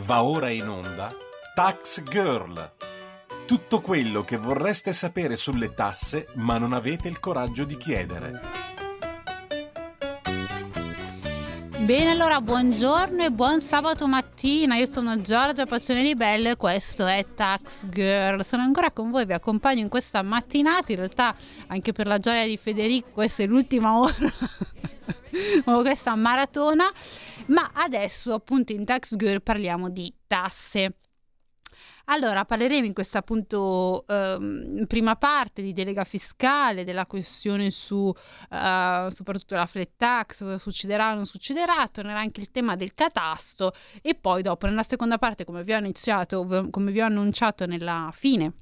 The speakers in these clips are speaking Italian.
Va ora in onda Tax Girl. Tutto quello che vorreste sapere sulle tasse ma non avete il coraggio di chiedere. Bene, allora buongiorno e buon sabato mattina. Io sono Giorgia Pacione di Belle e questo è Tax Girl. Sono ancora con voi, vi accompagno in questa mattinata. In realtà, anche per la gioia di Federico, questa è l'ultima ora. questa maratona ma adesso appunto in Tax Girl parliamo di tasse. Allora, parleremo in questa appunto ehm, prima parte di delega fiscale, della questione su eh, soprattutto la flat tax, cosa succederà o non succederà, tornerà anche il tema del catasto e poi dopo nella seconda parte, come vi ho iniziato, come vi ho annunciato nella fine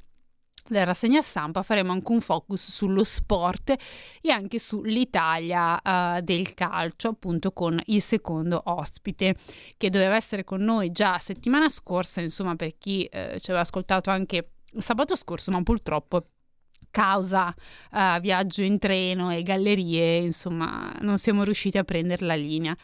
della rassegna stampa faremo anche un focus sullo sport e anche sull'Italia uh, del calcio, appunto con il secondo ospite che doveva essere con noi già settimana scorsa, insomma per chi uh, ci aveva ascoltato anche sabato scorso, ma purtroppo causa uh, viaggio in treno e gallerie, insomma non siamo riusciti a prendere la linea.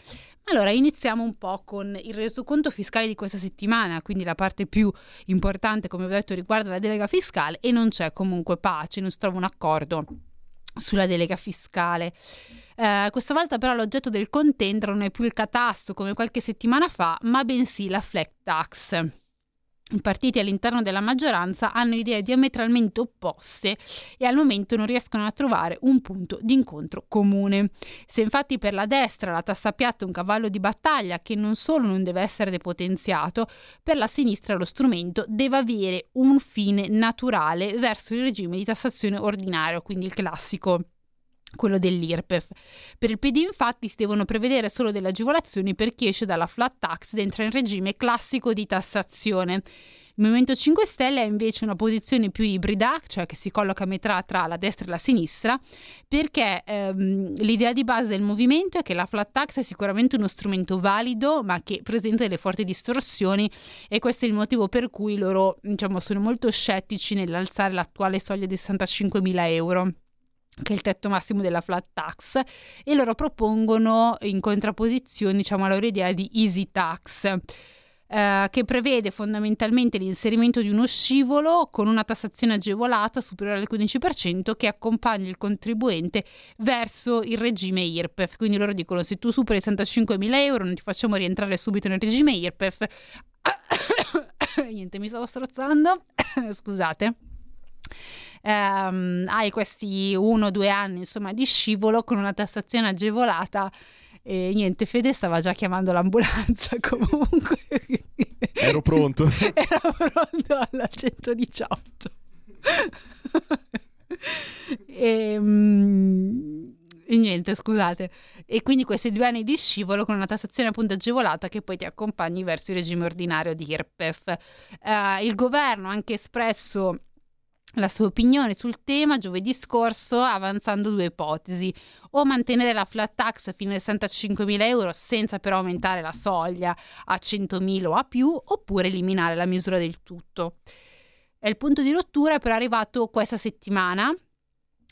Allora, iniziamo un po' con il resoconto fiscale di questa settimana, quindi la parte più importante, come ho detto, riguarda la delega fiscale e non c'è comunque pace, non si trova un accordo sulla delega fiscale. Eh, questa volta però l'oggetto del contendere non è più il catasto come qualche settimana fa, ma bensì la flat tax. I partiti all'interno della maggioranza hanno idee diametralmente opposte e al momento non riescono a trovare un punto di incontro comune. Se infatti per la destra la tassa piatta è un cavallo di battaglia che non solo non deve essere depotenziato, per la sinistra lo strumento deve avere un fine naturale verso il regime di tassazione ordinario, quindi il classico quello dell'IRPEF. Per il PD infatti si devono prevedere solo delle agevolazioni per chi esce dalla flat tax ed entra in regime classico di tassazione. Il Movimento 5 Stelle ha invece una posizione più ibrida, cioè che si colloca a metà tra la destra e la sinistra, perché ehm, l'idea di base del movimento è che la flat tax è sicuramente uno strumento valido, ma che presenta delle forti distorsioni e questo è il motivo per cui loro diciamo, sono molto scettici nell'alzare l'attuale soglia di 65.000 euro che è il tetto massimo della flat tax e loro propongono in contrapposizione diciamo alla loro idea di easy tax eh, che prevede fondamentalmente l'inserimento di uno scivolo con una tassazione agevolata superiore al 15% che accompagna il contribuente verso il regime IRPEF. Quindi loro dicono se tu superi i 65.000 euro non ti facciamo rientrare subito nel regime IRPEF. Niente, mi stavo strozzando. Scusate ehm, hai questi uno o due anni insomma di scivolo con una tassazione agevolata e niente, Fede stava già chiamando l'ambulanza comunque. Ero pronto. Ero pronto alla 118. e, um, e, niente, scusate. E quindi questi due anni di scivolo con una tassazione appunto agevolata che poi ti accompagni verso il regime ordinario di IRPEF. Uh, il governo ha anche espresso la sua opinione sul tema giovedì scorso avanzando due ipotesi, o mantenere la flat tax fino a 65.000 euro senza però aumentare la soglia a 100.000 o a più, oppure eliminare la misura del tutto. Il punto di rottura è però arrivato questa settimana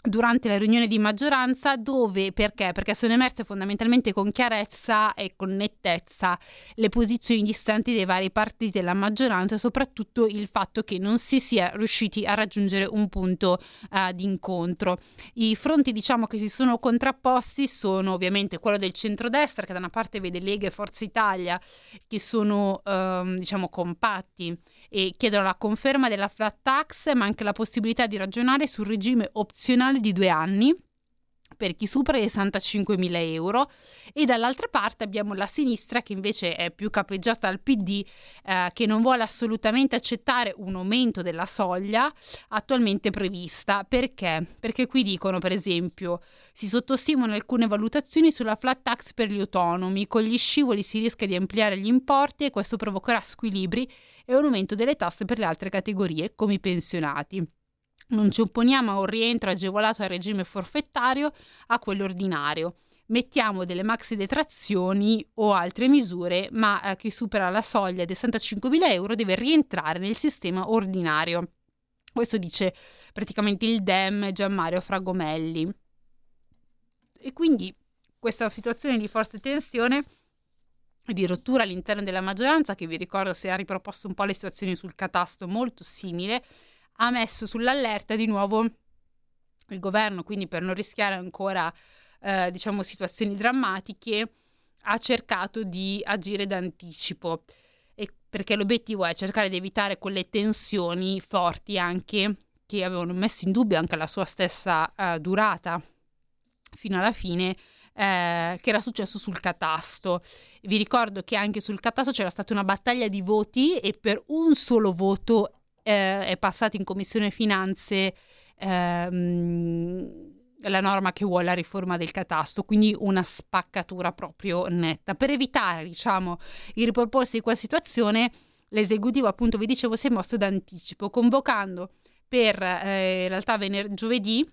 durante la riunione di maggioranza dove perché? Perché sono emerse fondamentalmente con chiarezza e con nettezza le posizioni distanti dei vari partiti della maggioranza soprattutto il fatto che non si sia riusciti a raggiungere un punto uh, di incontro. I fronti diciamo che si sono contrapposti sono ovviamente quello del centrodestra che da una parte vede Lega e Forza Italia che sono um, diciamo compatti e chiedono la conferma della flat tax ma anche la possibilità di ragionare sul regime opzionale di due anni per chi supera i 65.000 euro. E dall'altra parte abbiamo la sinistra che invece è più capeggiata al PD eh, che non vuole assolutamente accettare un aumento della soglia attualmente prevista. Perché? Perché qui dicono per esempio si sottostimano alcune valutazioni sulla flat tax per gli autonomi. Con gli scivoli si rischia di ampliare gli importi e questo provocherà squilibri e un aumento delle tasse per le altre categorie come i pensionati. Non ci opponiamo a un rientro agevolato al regime forfettario a quello ordinario. Mettiamo delle maxi detrazioni o altre misure, ma eh, chi supera la soglia dei 65.000 euro deve rientrare nel sistema ordinario. Questo dice praticamente il DEM Gianmario Fragomelli. E quindi questa situazione di forte tensione di rottura all'interno della maggioranza, che vi ricordo si è riproposto un po' le situazioni sul catasto molto simile, ha messo sull'allerta di nuovo il governo, quindi per non rischiare ancora eh, diciamo situazioni drammatiche, ha cercato di agire d'anticipo. E perché l'obiettivo è cercare di evitare quelle tensioni forti anche che avevano messo in dubbio anche la sua stessa eh, durata fino alla fine eh, che era successo sul catasto. Vi ricordo che anche sul catasto c'era stata una battaglia di voti e per un solo voto eh, è passato in commissione finanze ehm, la norma che vuole la riforma del catasto, quindi una spaccatura proprio netta. Per evitare, diciamo, il riproporsi di quella situazione, l'esecutivo, appunto, vi dicevo, si è mosso d'anticipo, convocando per eh, in realtà vener- giovedì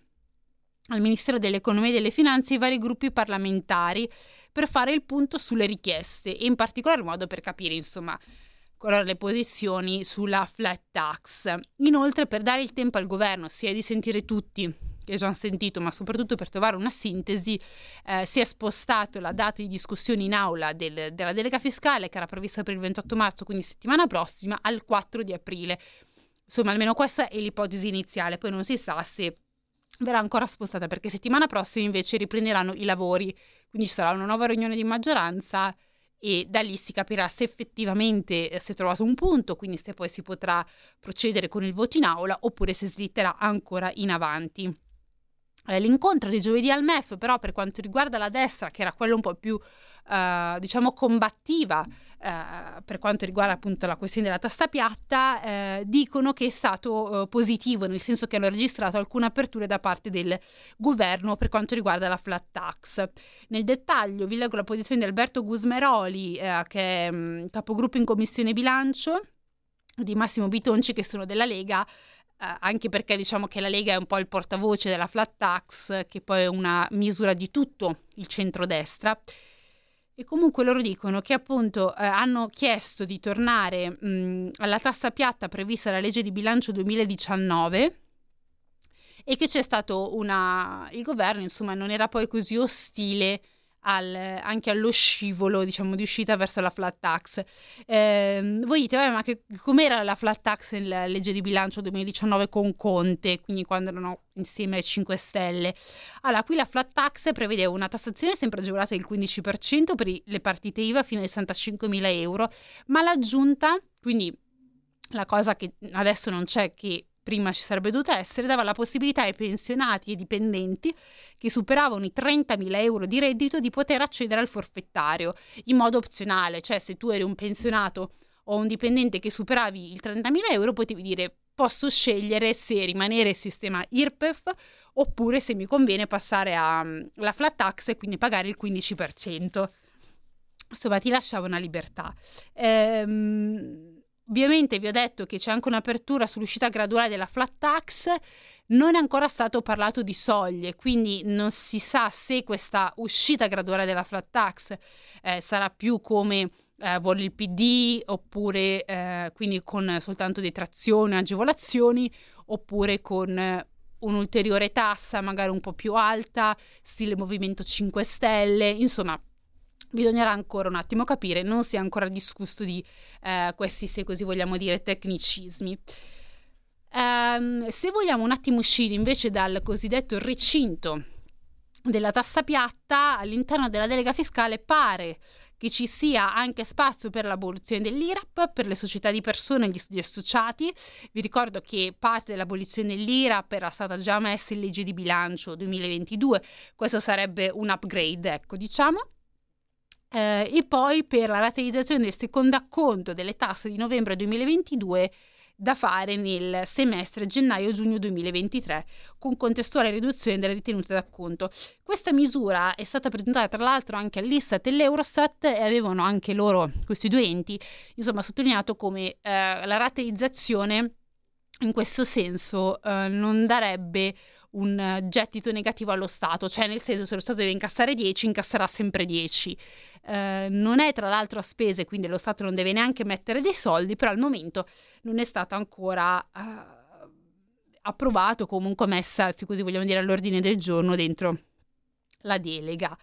al Ministero dell'Economia e delle Finanze i vari gruppi parlamentari per fare il punto sulle richieste e in particolar modo per capire, insomma, le posizioni sulla flat tax. Inoltre, per dare il tempo al governo sia di sentire tutti che già hanno sentito, ma soprattutto per trovare una sintesi, eh, si è spostato la data di discussione in aula del, della delega fiscale, che era prevista per il 28 marzo, quindi settimana prossima, al 4 di aprile. Insomma, almeno questa è l'ipotesi iniziale, poi non si sa se verrà ancora spostata perché settimana prossima invece riprenderanno i lavori, quindi ci sarà una nuova riunione di maggioranza e da lì si capirà se effettivamente eh, si è trovato un punto, quindi se poi si potrà procedere con il voto in aula oppure se slitterà ancora in avanti. Eh, l'incontro di giovedì al MEF, però, per quanto riguarda la destra, che era quello un po' più, eh, diciamo, combattiva eh, per quanto riguarda appunto la questione della tasta piatta, eh, dicono che è stato eh, positivo, nel senso che hanno registrato alcune aperture da parte del governo per quanto riguarda la flat tax. Nel dettaglio vi leggo la posizione di Alberto Gusmeroli, eh, che è mh, mm, capogruppo in commissione bilancio, di Massimo Bitonci, che sono della Lega, Uh, anche perché diciamo che la Lega è un po' il portavoce della flat tax, che poi è una misura di tutto il centrodestra. E comunque loro dicono che appunto eh, hanno chiesto di tornare mh, alla tassa piatta prevista dalla legge di bilancio 2019 e che c'è stato una... il governo insomma non era poi così ostile al, anche allo scivolo, diciamo, di uscita verso la flat tax. Eh, voi dite, ma che, com'era la flat tax nella legge di bilancio 2019 con Conte, quindi quando erano insieme ai 5 Stelle? Allora, qui la flat tax prevedeva una tassazione sempre agevolata del 15% per le partite IVA fino ai 65.000 euro, ma l'aggiunta, quindi la cosa che adesso non c'è, che prima ci sarebbe dovuta essere, dava la possibilità ai pensionati e dipendenti che superavano i 30.000 euro di reddito di poter accedere al forfettario in modo opzionale, cioè se tu eri un pensionato o un dipendente che superavi i 30.000 euro potevi dire posso scegliere se rimanere sistema IRPEF oppure se mi conviene passare alla flat tax e quindi pagare il 15%. Insomma, ti lasciava una libertà. Ehm, Ovviamente vi ho detto che c'è anche un'apertura sull'uscita graduale della flat tax, non è ancora stato parlato di soglie, quindi non si sa se questa uscita graduale della flat tax eh, sarà più come eh, vuole il PD, oppure eh, quindi con soltanto detrazioni agevolazioni, oppure con un'ulteriore tassa magari un po' più alta, stile Movimento 5 Stelle, insomma Bisognerà ancora un attimo capire, non si è ancora discusso di eh, questi, se così vogliamo dire, tecnicismi. Um, se vogliamo un attimo uscire invece dal cosiddetto recinto della tassa piatta, all'interno della delega fiscale pare che ci sia anche spazio per l'abolizione dell'IRAP, per le società di persone e gli studi associati. Vi ricordo che parte dell'abolizione dell'IRAP era stata già messa in legge di bilancio 2022, questo sarebbe un upgrade, ecco, diciamo eh, e poi per la rateizzazione del secondo acconto delle tasse di novembre 2022 da fare nel semestre gennaio-giugno 2023 con contestuale riduzione delle ritenute d'acconto. Questa misura è stata presentata tra l'altro anche all'Istat e all'Eurostat e avevano anche loro, questi due enti, insomma sottolineato come eh, la rateizzazione in questo senso eh, non darebbe un eh, gettito negativo allo Stato, cioè nel senso se lo Stato deve incassare 10, incasserà sempre 10. Eh, non è tra l'altro a spese, quindi lo Stato non deve neanche mettere dei soldi, però al momento non è stato ancora eh, approvato, comunque messa, se così vogliamo dire, all'ordine del giorno dentro la delega.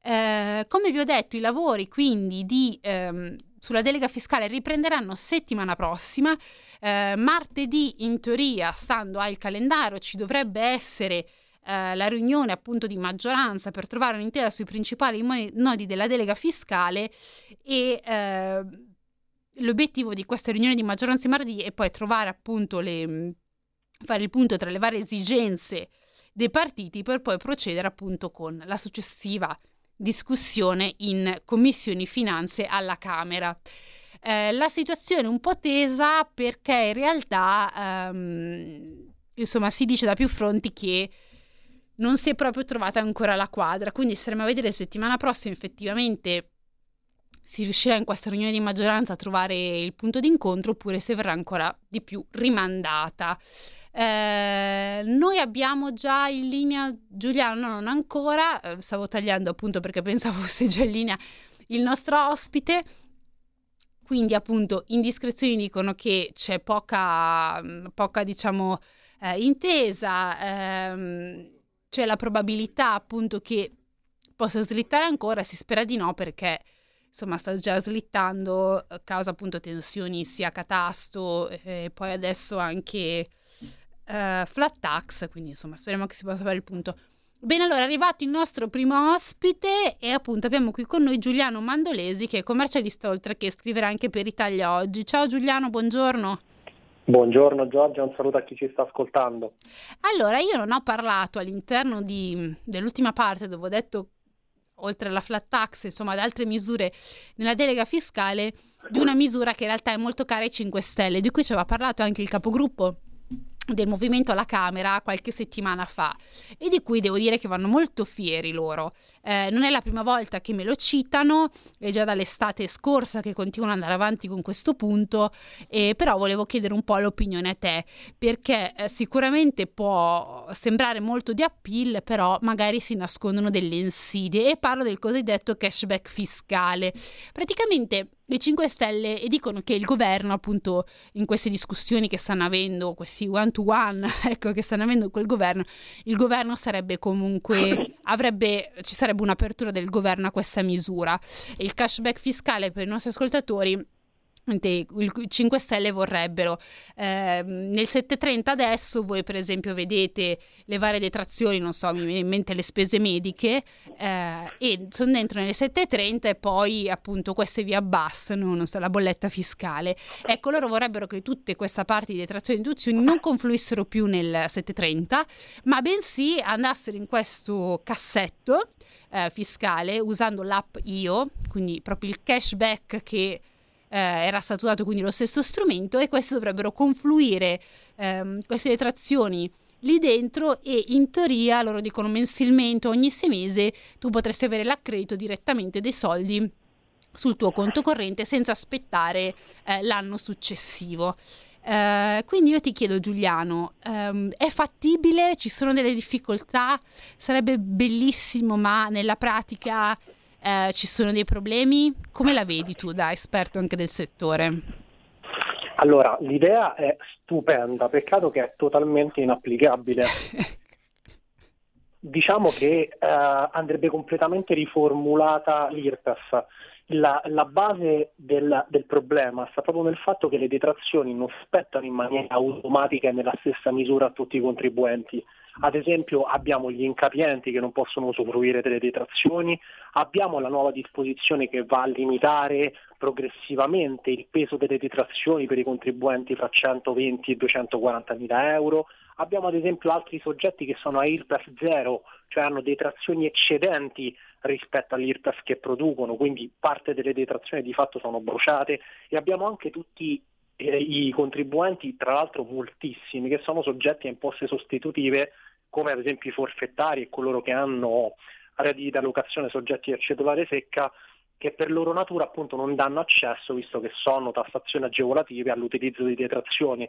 Eh, come vi ho detto, i lavori quindi di, ehm, sulla delega fiscale riprenderanno settimana prossima. Eh, martedì, in teoria, stando al calendario, ci dovrebbe essere eh, la riunione appunto di maggioranza per trovare un'intesa sui principali nodi della delega fiscale e eh, l'obiettivo di questa riunione di maggioranza di martedì è poi trovare appunto le fare il punto tra le varie esigenze dei partiti per poi procedere appunto con la successiva discussione in commissioni finanze alla Camera. Eh, la situazione è un po' tesa perché in realtà ehm, insomma si dice da più fronti che non si è proprio trovata ancora la quadra, quindi staremo a vedere settimana prossima effettivamente si riuscirà in questa riunione di maggioranza a trovare il punto d'incontro oppure se verrà ancora di più rimandata. Eh, noi abbiamo già in linea Giuliano, no, non ancora, eh, stavo tagliando appunto perché pensavo fosse già in linea il nostro ospite. Quindi appunto indiscrezioni dicono che c'è poca, poca diciamo, eh, intesa, ehm, c'è la probabilità appunto che possa slittare ancora, si spera di no perché insomma sta già slittando a causa appunto tensioni sia catasto e poi adesso anche uh, flat tax, quindi insomma speriamo che si possa fare il punto. Bene, allora è arrivato il nostro primo ospite e appunto abbiamo qui con noi Giuliano Mandolesi che è commercialista oltre che scriverà anche per Italia Oggi. Ciao Giuliano, buongiorno. Buongiorno Giorgia, un saluto a chi ci sta ascoltando. Allora, io non ho parlato all'interno di, dell'ultima parte dove ho detto, oltre alla flat tax, insomma, ad altre misure nella delega fiscale, di una misura che in realtà è molto cara ai 5 Stelle, di cui ci aveva parlato anche il capogruppo del movimento alla Camera qualche settimana fa e di cui devo dire che vanno molto fieri loro. Eh, non è la prima volta che me lo citano, è già dall'estate scorsa che continuano ad andare avanti con questo punto, eh, però volevo chiedere un po' l'opinione a te, perché eh, sicuramente può sembrare molto di appeal, però magari si nascondono delle insidie e parlo del cosiddetto cashback fiscale. Praticamente le 5 Stelle e dicono che il governo, appunto, in queste discussioni che stanno avendo, questi one to one, ecco, che stanno avendo quel governo, il governo sarebbe comunque, avrebbe, ci sarebbe un'apertura del governo a questa misura. Il cashback fiscale per i nostri ascoltatori i 5 Stelle vorrebbero. Eh, nel 730 adesso voi per esempio vedete le varie detrazioni, non so, mi viene in mente le spese mediche eh, e sono dentro nelle 730 e poi appunto queste vi abbassano, non so, la bolletta fiscale. Ecco, loro vorrebbero che tutte questa parte di detrazioni e deduzioni non confluissero più nel 730, ma bensì andassero in questo cassetto eh, fiscale usando l'app IO, quindi proprio il cashback che eh, era stato dato quindi lo stesso strumento e queste dovrebbero confluire ehm, queste detrazioni lì dentro e in teoria loro dicono mensilmente ogni sei mesi tu potresti avere l'accredito direttamente dei soldi sul tuo conto corrente senza aspettare eh, l'anno successivo. Uh, quindi io ti chiedo Giuliano, um, è fattibile? Ci sono delle difficoltà? Sarebbe bellissimo, ma nella pratica eh, ci sono dei problemi? Come la vedi tu da esperto anche del settore? Allora, l'idea è stupenda, peccato che è totalmente inapplicabile. diciamo che eh, andrebbe completamente riformulata l'IRPEF. La, la base del, del, problema sta proprio nel fatto che le detrazioni non spettano in maniera automatica e nella stessa misura a tutti i contribuenti. Ad esempio abbiamo gli incapienti che non possono usufruire delle detrazioni, abbiamo la nuova disposizione che va a limitare progressivamente il peso delle detrazioni per i contribuenti fra 120 e 240 mila euro, abbiamo ad esempio altri soggetti che sono a IRPEF zero, cioè hanno detrazioni eccedenti rispetto all'IRPEF che producono, quindi parte delle detrazioni di fatto sono bruciate e abbiamo anche tutti eh, i contribuenti, tra l'altro moltissimi, che sono soggetti a imposte sostitutive come ad esempio i forfettari e coloro che hanno redditi da locazione soggetti a cedolare secca, che per loro natura appunto non danno accesso, visto che sono tassazioni agevolative, all'utilizzo di detrazioni.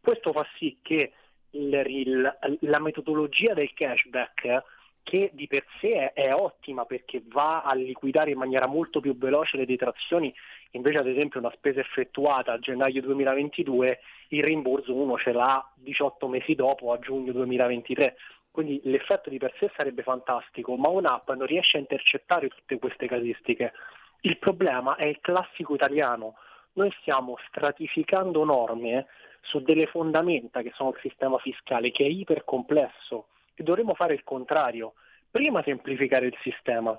Questo fa sì che il, il, la metodologia del cashback che di per sé è, è, ottima perché va a liquidare in maniera molto più veloce le detrazioni, invece ad esempio una spesa effettuata a gennaio 2022, il rimborso uno ce l'ha 18 mesi dopo, a giugno 2023. quindi l'effetto di per sé sarebbe fantastico, ma un'app non riesce a intercettare tutte queste casistiche. Il problema è il classico italiano. Noi stiamo stratificando norme su delle fondamenta che sono il sistema fiscale, che è ipercomplesso, e dovremmo fare il contrario. Prima semplificare il sistema,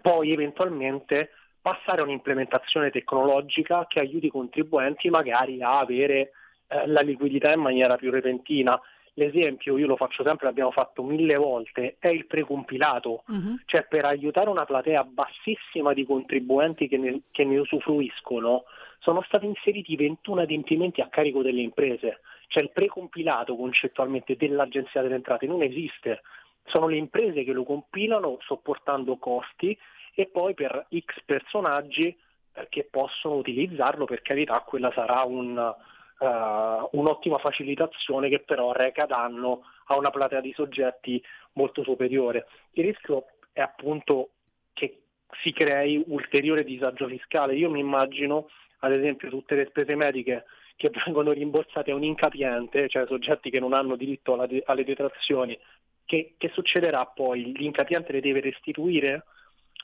poi eventualmente passare a un'implementazione tecnologica che aiuti i contribuenti magari a avere eh, la liquidità in maniera più repentina. L'esempio, io lo faccio sempre, l'abbiamo fatto mille volte, è il precompilato, uh-huh. cioè per aiutare una platea bassissima di contribuenti che ne, che ne usufruiscono, sono stati inseriti 21 adempimenti a carico delle imprese, cioè il precompilato concettualmente dell'Agenzia delle Entrate non esiste, sono le imprese che lo compilano sopportando costi e poi per X personaggi eh, che possono utilizzarlo, per carità quella sarà un, uh, un'ottima facilitazione che però reca danno a una platea di soggetti molto superiore. Il rischio è appunto che si crei ulteriore disagio fiscale. Io mi immagino ad esempio tutte le spese mediche che vengono rimborsate a un incapiente, cioè soggetti che non hanno diritto de- alle detrazioni, che, che succederà poi? L'incapiente le deve restituire?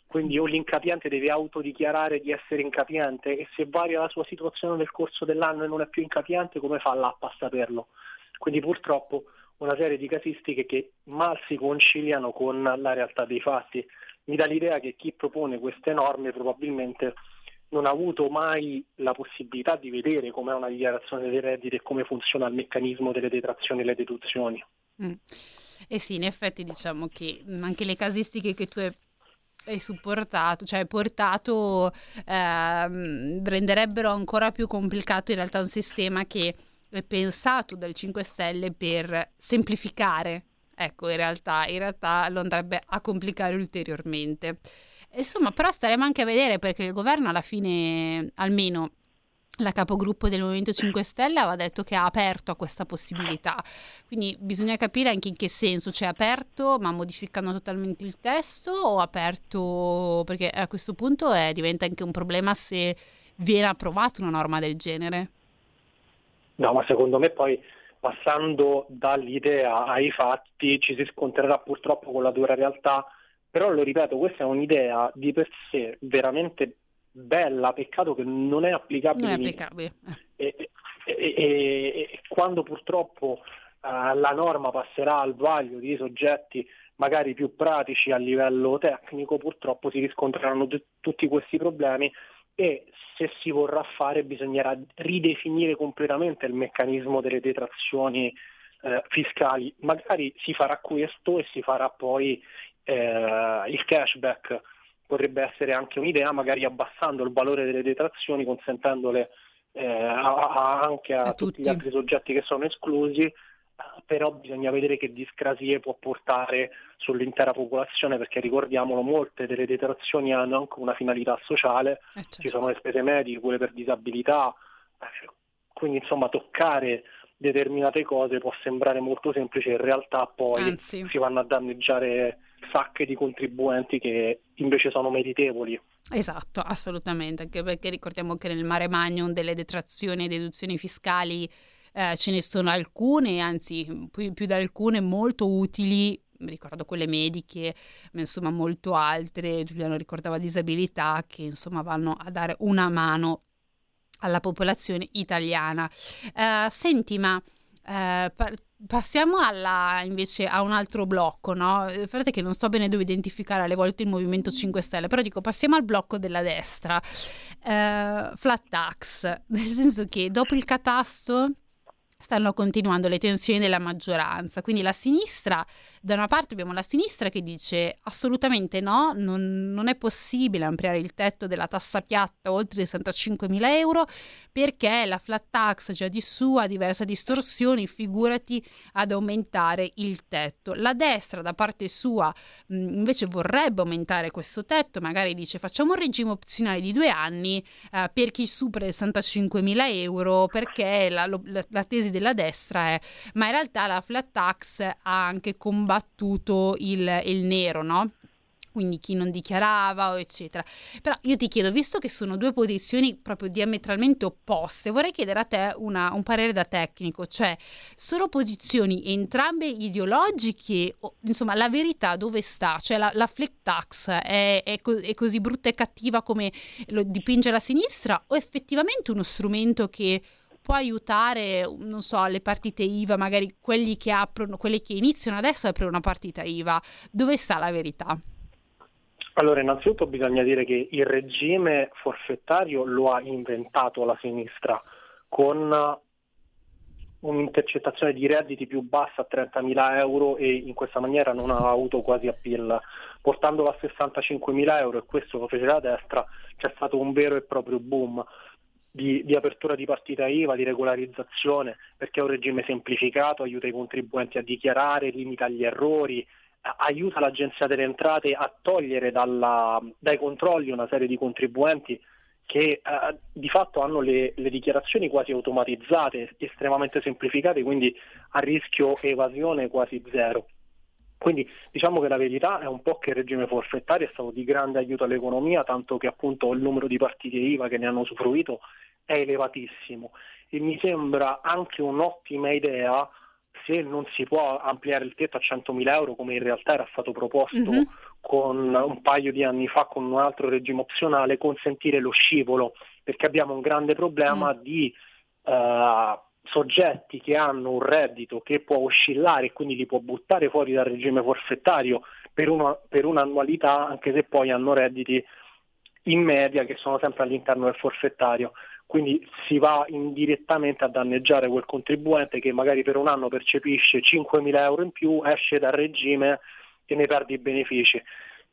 Quindi o l'incapiente deve autodichiarare di essere incapiente e se varia la sua situazione nel corso dell'anno e non è più incapiente, come fa l'app a saperlo? Quindi purtroppo una serie di casistiche che mal si conciliano con la realtà dei fatti. Mi dà l'idea che chi propone queste norme probabilmente non ha avuto mai la possibilità di vedere com'è una dichiarazione dei redditi e come funziona il meccanismo delle detrazioni e le deduzioni. Mm. Eh sì, in effetti diciamo che anche le casistiche che tu hai hai supportato, cioè portato, ehm, renderebbero ancora più complicato in realtà un sistema che è pensato dal 5 Stelle per semplificare. Ecco, in realtà, in realtà lo andrebbe a complicare ulteriormente. Insomma, però staremo anche a vedere perché il governo alla fine, almeno la capogruppo del Movimento 5 Stelle aveva detto che ha aperto a questa possibilità. Quindi bisogna capire anche in che senso, cioè aperto ma modificando totalmente il testo o aperto perché a questo punto è, diventa anche un problema se viene approvata una norma del genere. No, ma secondo me poi passando dall'idea ai fatti ci si scontrerà purtroppo con la dura realtà però lo ripeto, questa è un'idea di per sé veramente bella, peccato che non è applicabile. Non è applicabile. E, e, e, e, quando purtroppo uh, la norma passerà al vaglio di soggetti magari più pratici a livello tecnico, purtroppo si riscontreranno t- tutti questi problemi e se si vorrà fare bisognerà ridefinire completamente il meccanismo delle detrazioni eh, fiscali. Magari si farà questo e si farà poi eh, il cashback potrebbe essere anche un'idea, magari abbassando il valore delle detrazioni, consentendole eh, a, a, anche a, a tutti. tutti gli altri soggetti che sono esclusi, però bisogna vedere che discrasie può portare sull'intera popolazione perché ricordiamolo molte delle detrazioni hanno anche una finalità sociale, eh certo. ci sono le spese mediche, quelle per disabilità, eh, quindi insomma toccare determinate cose può sembrare molto semplice, in realtà poi Anzi. si vanno a danneggiare sacche di contribuenti che invece sono meritevoli. Esatto, assolutamente, anche perché ricordiamo che nel mare magnum delle detrazioni e deduzioni fiscali eh, ce ne sono alcune, anzi più, più di alcune molto utili ricordo quelle mediche, ma insomma molto altre, Giuliano ricordava disabilità che insomma vanno a dare una mano alla popolazione italiana. Uh, senti, ma uh, passiamo alla, invece a un altro blocco, no? Guardate che non so bene dove identificare alle volte il Movimento 5 Stelle, però dico passiamo al blocco della destra. Uh, flat tax, nel senso che dopo il catasto stanno continuando le tensioni della maggioranza, quindi la sinistra da una parte abbiamo la sinistra che dice assolutamente no, non, non è possibile ampliare il tetto della tassa piatta oltre 65 mila euro perché la flat tax già di su ha diverse distorsioni, figurati ad aumentare il tetto. La destra da parte sua mh, invece vorrebbe aumentare questo tetto, magari dice facciamo un regime opzionale di due anni eh, per chi supera i 65 mila euro perché la, la, la tesi della destra è ma in realtà la flat tax ha anche combattuto il, il nero, no? quindi chi non dichiarava, eccetera. Però io ti chiedo, visto che sono due posizioni proprio diametralmente opposte, vorrei chiedere a te una, un parere da tecnico, cioè sono posizioni entrambe ideologiche, insomma la verità dove sta? Cioè la, la flat tax è, è, co- è così brutta e cattiva come lo dipinge la sinistra o effettivamente uno strumento che può aiutare, non so, le partite IVA, magari quelli che aprono, quelli che iniziano adesso a aprire una partita IVA. Dove sta la verità? Allora, innanzitutto bisogna dire che il regime forfettario lo ha inventato la sinistra con un'intercettazione di redditi più bassa a 30.000 euro e in questa maniera non ha avuto quasi appeal. Portandolo a 65.000 euro, e questo lo fece la destra, c'è stato un vero e proprio boom di, di, apertura di partita IVA, di regolarizzazione, perché è un regime semplificato, aiuta i contribuenti a dichiarare, limita gli errori, aiuta l'Agenzia delle Entrate a togliere dalla, dai controlli una serie di contribuenti che eh, di fatto hanno le, le, dichiarazioni quasi automatizzate, estremamente semplificate, quindi a rischio evasione quasi zero. Quindi diciamo che la verità è un po' che il regime forfettario è stato di grande aiuto all'economia, tanto che appunto il numero di partite IVA che ne hanno usufruito è elevatissimo e mi sembra anche un'ottima idea se non si può ampliare il tetto a 100.000 euro come in realtà era stato proposto mm-hmm. con un paio di anni fa con un altro regime opzionale, consentire lo scivolo, perché abbiamo un grande problema mm. di uh, soggetti che hanno un reddito che può oscillare e quindi li può buttare fuori dal regime forfettario per, una, per un'annualità, anche se poi hanno redditi in media che sono sempre all'interno del forfettario quindi si va indirettamente a danneggiare quel contribuente che magari per un anno percepisce 5.000 euro in più, esce dal regime e ne perde i benefici.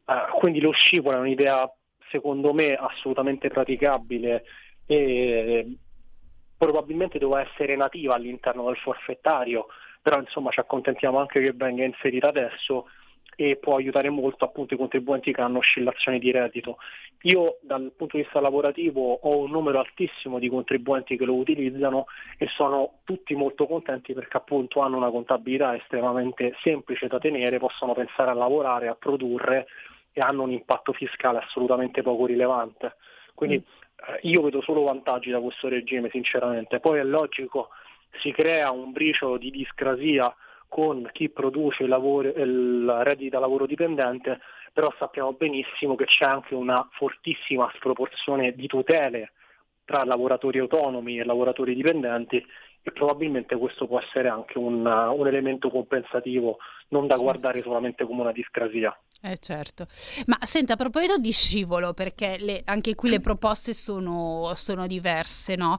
Uh, quindi lo scivolo è un'idea secondo me assolutamente praticabile e probabilmente doveva essere nativa all'interno del forfettario, però insomma ci accontentiamo anche che venga inserita adesso e può aiutare molto appunto i contribuenti che hanno oscillazioni di reddito. Io dal punto di vista lavorativo ho un numero altissimo di contribuenti che lo utilizzano e sono tutti molto contenti perché appunto hanno una contabilità estremamente semplice da tenere, possono pensare a lavorare, a produrre e hanno un impatto fiscale assolutamente poco rilevante. Quindi mm. eh, io vedo solo vantaggi da questo regime sinceramente. Poi è logico, si crea un briciolo di discrasia con chi produce il, lavoro, il reddito da lavoro dipendente, però sappiamo benissimo che c'è anche una fortissima sproporzione di tutele tra lavoratori autonomi e lavoratori dipendenti e probabilmente questo può essere anche un, un elemento compensativo, non da guardare solamente come una discrasia. Eh certo, ma senta a proposito di scivolo, perché le, anche qui le proposte sono, sono diverse, no?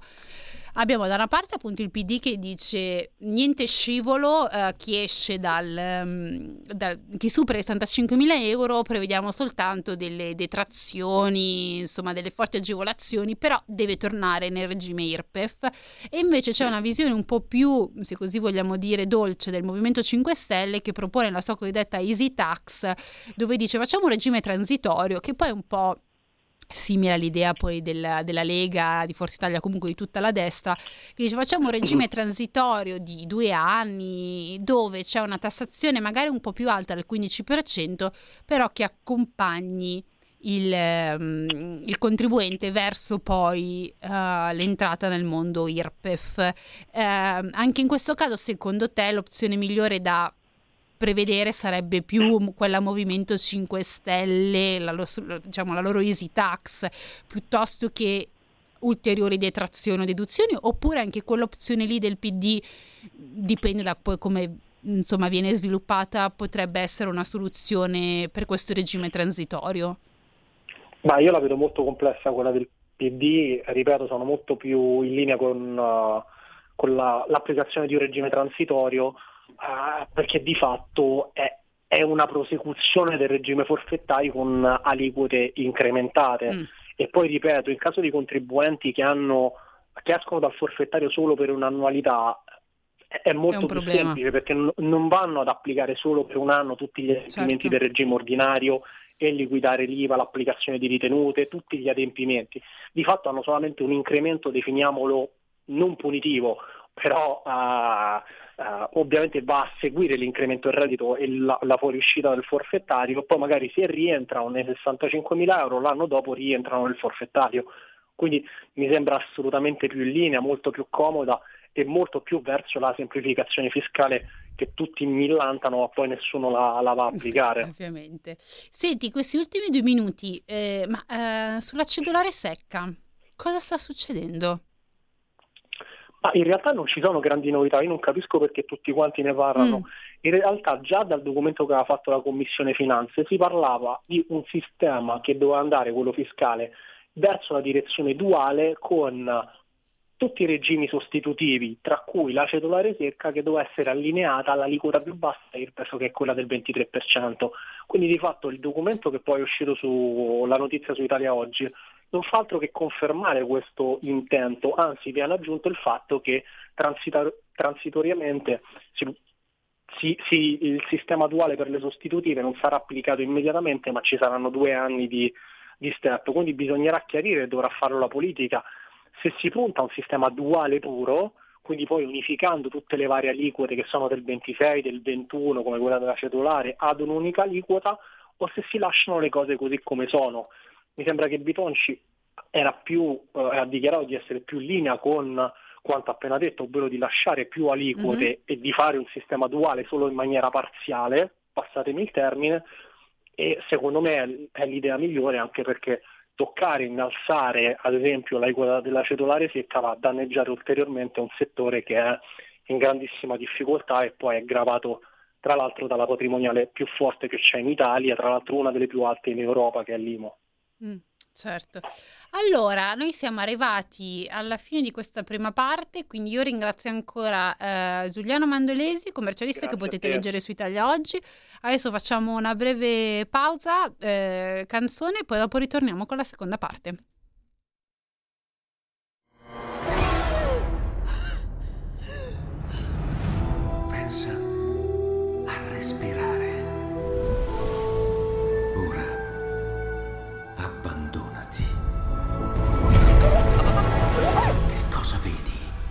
Abbiamo da una parte appunto il PD che dice niente scivolo, eh, chi esce dal, um, dal, chi supera i 75 mila euro prevediamo soltanto delle detrazioni, insomma delle forti agevolazioni, però deve tornare nel regime IRPEF e invece c'è una visione un po' più, se così vogliamo dire, dolce del Movimento 5 Stelle che propone la sua cosiddetta easy tax dove dice facciamo un regime transitorio che poi è un po' simile all'idea poi della, della, Lega, di Forza Italia, comunque di tutta la destra, che dice facciamo un regime transitorio di due anni dove c'è una tassazione magari un po' più alta del 15%, però che accompagni il, um, il contribuente verso poi uh, l'entrata nel mondo IRPEF. Uh, anche in questo caso, secondo te, l'opzione migliore da prevedere sarebbe più quella Movimento 5 Stelle, la, lo, diciamo, la loro easy tax, piuttosto che ulteriori detrazioni o deduzioni, oppure anche quell'opzione lì del PD, dipende da poi come insomma, viene sviluppata, potrebbe essere una soluzione per questo regime transitorio? Ma io la vedo molto complessa quella del PD, ripeto, sono molto più in linea con, uh, con la, l'applicazione di un regime transitorio uh, perché di fatto è, è, una prosecuzione del regime forfettario con aliquote incrementate. Mm. E poi ripeto, in caso di contribuenti che, hanno, che escono dal forfettario solo per un'annualità, è molto è più problema. semplice perché non vanno ad applicare solo per un anno tutti gli adempimenti certo. del regime ordinario e liquidare l'IVA, l'applicazione di ritenute, tutti gli adempimenti. Di fatto hanno solamente un incremento, definiamolo non punitivo, però uh, uh, ovviamente va a seguire l'incremento del reddito e la, la fuoriuscita del forfettario, poi magari se rientrano nei 65 mila euro l'anno dopo rientrano nel forfettario. Quindi mi sembra assolutamente più in linea, molto più comoda e molto più verso la semplificazione fiscale che tutti millantano ma poi nessuno la, la va a applicare. Ovviamente. Senti, questi ultimi due minuti, eh, ma eh, sulla cedolare secca, cosa sta succedendo? Ma in realtà non ci sono grandi novità, io non capisco perché tutti quanti ne parlano. Mm. In realtà già dal documento che aveva fatto la Commissione Finanze si parlava di un sistema che doveva andare, quello fiscale, verso la direzione duale con tutti i regimi sostitutivi, tra cui la cedolare secca che doveva essere allineata all'aliquota più bassa IRPEF che è quella del 23%. Quindi di fatto il documento che poi è uscito sulla notizia su Italia Oggi non fa altro che confermare questo intento, anzi viene aggiunto il fatto che transitor- transitoriamente si, si, si, il sistema duale per le sostitutive non sarà applicato immediatamente ma ci saranno due anni di, di step, quindi bisognerà chiarire, dovrà farlo la politica, se si punta a un sistema duale puro, quindi poi unificando tutte le varie aliquote che sono del 26, del 21 come quella della cedolare ad un'unica aliquota o se si lasciano le cose così come sono mi sembra che Bitonci più, eh, ha dichiarato di essere più in linea con quanto appena detto, ovvero di lasciare più aliquote mm-hmm. e di fare un sistema duale solo in maniera parziale, passatemi il termine, e secondo me è l'idea migliore anche perché toccare, innalzare ad esempio l'aliquota della cedolare secca va a danneggiare ulteriormente un settore che è in grandissima difficoltà e poi è gravato tra l'altro dalla patrimoniale più forte che c'è in Italia, tra l'altro una delle più alte in Europa che è l'IMO. Mm, certo. Allora, noi siamo arrivati alla fine di questa prima parte, quindi io ringrazio ancora eh, Giuliano Mandolesi, commercialista Grazie che potete leggere su Italia Oggi. Adesso facciamo una breve pausa, eh, canzone, e poi dopo ritorniamo con la seconda parte.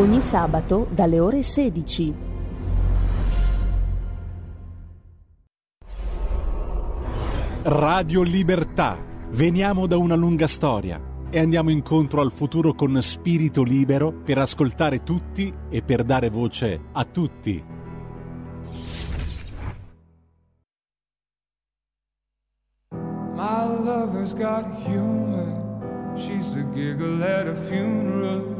Ogni sabato dalle ore 16. Radio Libertà. Veniamo da una lunga storia e andiamo incontro al futuro con spirito libero per ascoltare tutti e per dare voce a tutti. My lover's got humor. She's the giggle at a funeral.